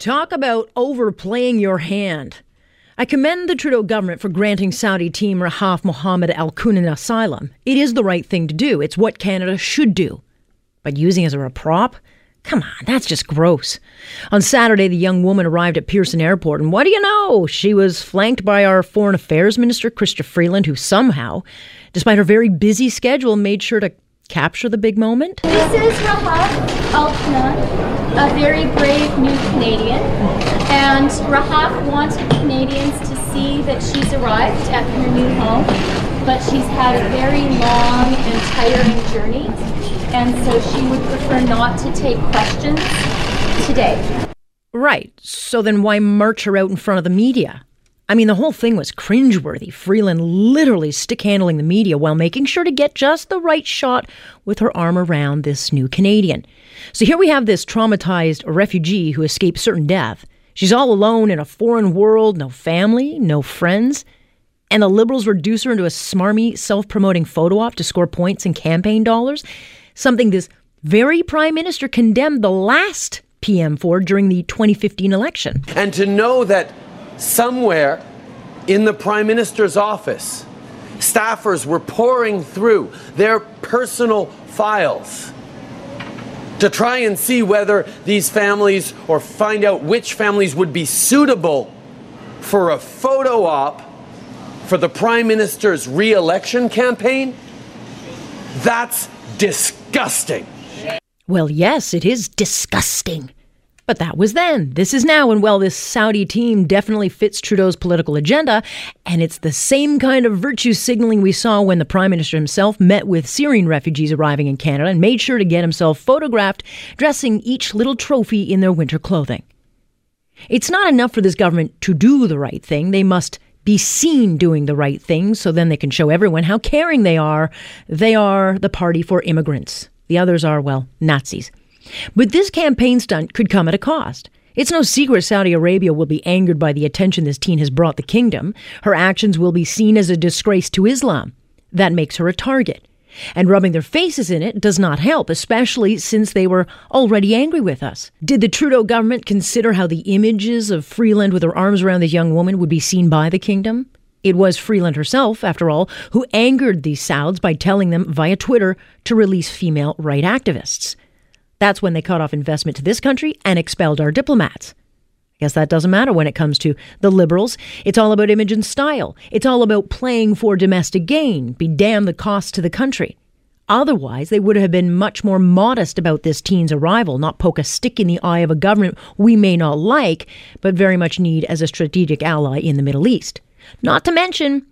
Talk about overplaying your hand. I commend the Trudeau government for granting Saudi team Rahaf Mohammed Al Qunan asylum. It is the right thing to do. It's what Canada should do. But using as a prop? Come on, that's just gross. On Saturday, the young woman arrived at Pearson Airport, and what do you know? She was flanked by our Foreign Affairs Minister, Chrystia Freeland, who somehow, despite her very busy schedule, made sure to capture the big moment. This is Rahaf Al a very brave new Canadian. And Rahaf wanted Canadians to see that she's arrived at her new home, but she's had a very long and tiring journey. And so she would prefer not to take questions today. Right. So then why march her out in front of the media? I mean, the whole thing was cringeworthy. Freeland literally stick handling the media while making sure to get just the right shot with her arm around this new Canadian. So here we have this traumatized refugee who escaped certain death. She's all alone in a foreign world, no family, no friends. And the Liberals reduce her into a smarmy, self promoting photo op to score points and campaign dollars. Something this very Prime Minister condemned the last PM for during the 2015 election. And to know that somewhere in the Prime Minister's office, staffers were pouring through their personal files to try and see whether these families or find out which families would be suitable for a photo op for the Prime Minister's re election campaign. That's disgusting. Well, yes, it is disgusting. But that was then. This is now. And well, this Saudi team definitely fits Trudeau's political agenda. And it's the same kind of virtue signaling we saw when the Prime Minister himself met with Syrian refugees arriving in Canada and made sure to get himself photographed dressing each little trophy in their winter clothing. It's not enough for this government to do the right thing. They must be seen doing the right thing so then they can show everyone how caring they are. They are the party for immigrants. The others are, well, Nazis. But this campaign stunt could come at a cost. It's no secret Saudi Arabia will be angered by the attention this teen has brought the kingdom. Her actions will be seen as a disgrace to Islam. That makes her a target. And rubbing their faces in it does not help, especially since they were already angry with us. Did the Trudeau government consider how the images of Freeland with her arms around the young woman would be seen by the kingdom? It was Freeland herself, after all, who angered these Sauds by telling them via Twitter to release female right activists. That's when they cut off investment to this country and expelled our diplomats. I guess that doesn't matter when it comes to the liberals. It's all about image and style. It's all about playing for domestic gain. Be damned the cost to the country. Otherwise, they would have been much more modest about this teen's arrival, not poke a stick in the eye of a government we may not like, but very much need as a strategic ally in the Middle East. Not to mention,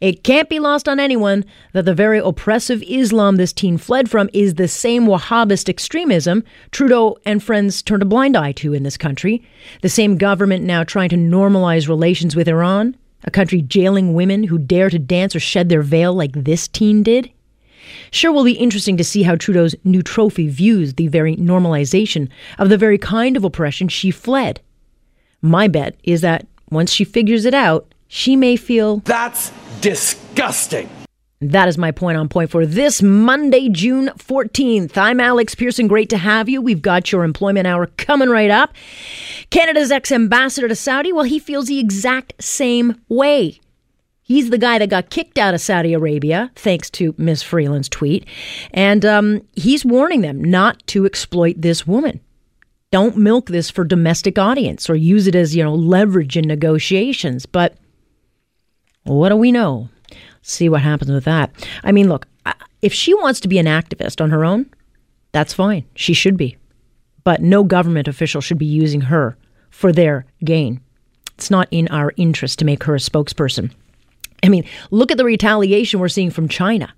it can't be lost on anyone that the very oppressive Islam this teen fled from is the same Wahhabist extremism Trudeau and friends turned a blind eye to in this country. The same government now trying to normalize relations with Iran, a country jailing women who dare to dance or shed their veil like this teen did. Sure will be interesting to see how Trudeau's new trophy views the very normalization of the very kind of oppression she fled. My bet is that once she figures it out, she may feel That's disgusting. That is my point on point for this Monday, June 14th. I'm Alex Pierson. Great to have you. We've got your employment hour coming right up. Canada's ex ambassador to Saudi, well, he feels the exact same way. He's the guy that got kicked out of Saudi Arabia, thanks to Ms. Freeland's tweet. And um, he's warning them not to exploit this woman. Don't milk this for domestic audience or use it as, you know, leverage in negotiations. But what do we know? See what happens with that. I mean, look, if she wants to be an activist on her own, that's fine. She should be. But no government official should be using her for their gain. It's not in our interest to make her a spokesperson. I mean, look at the retaliation we're seeing from China.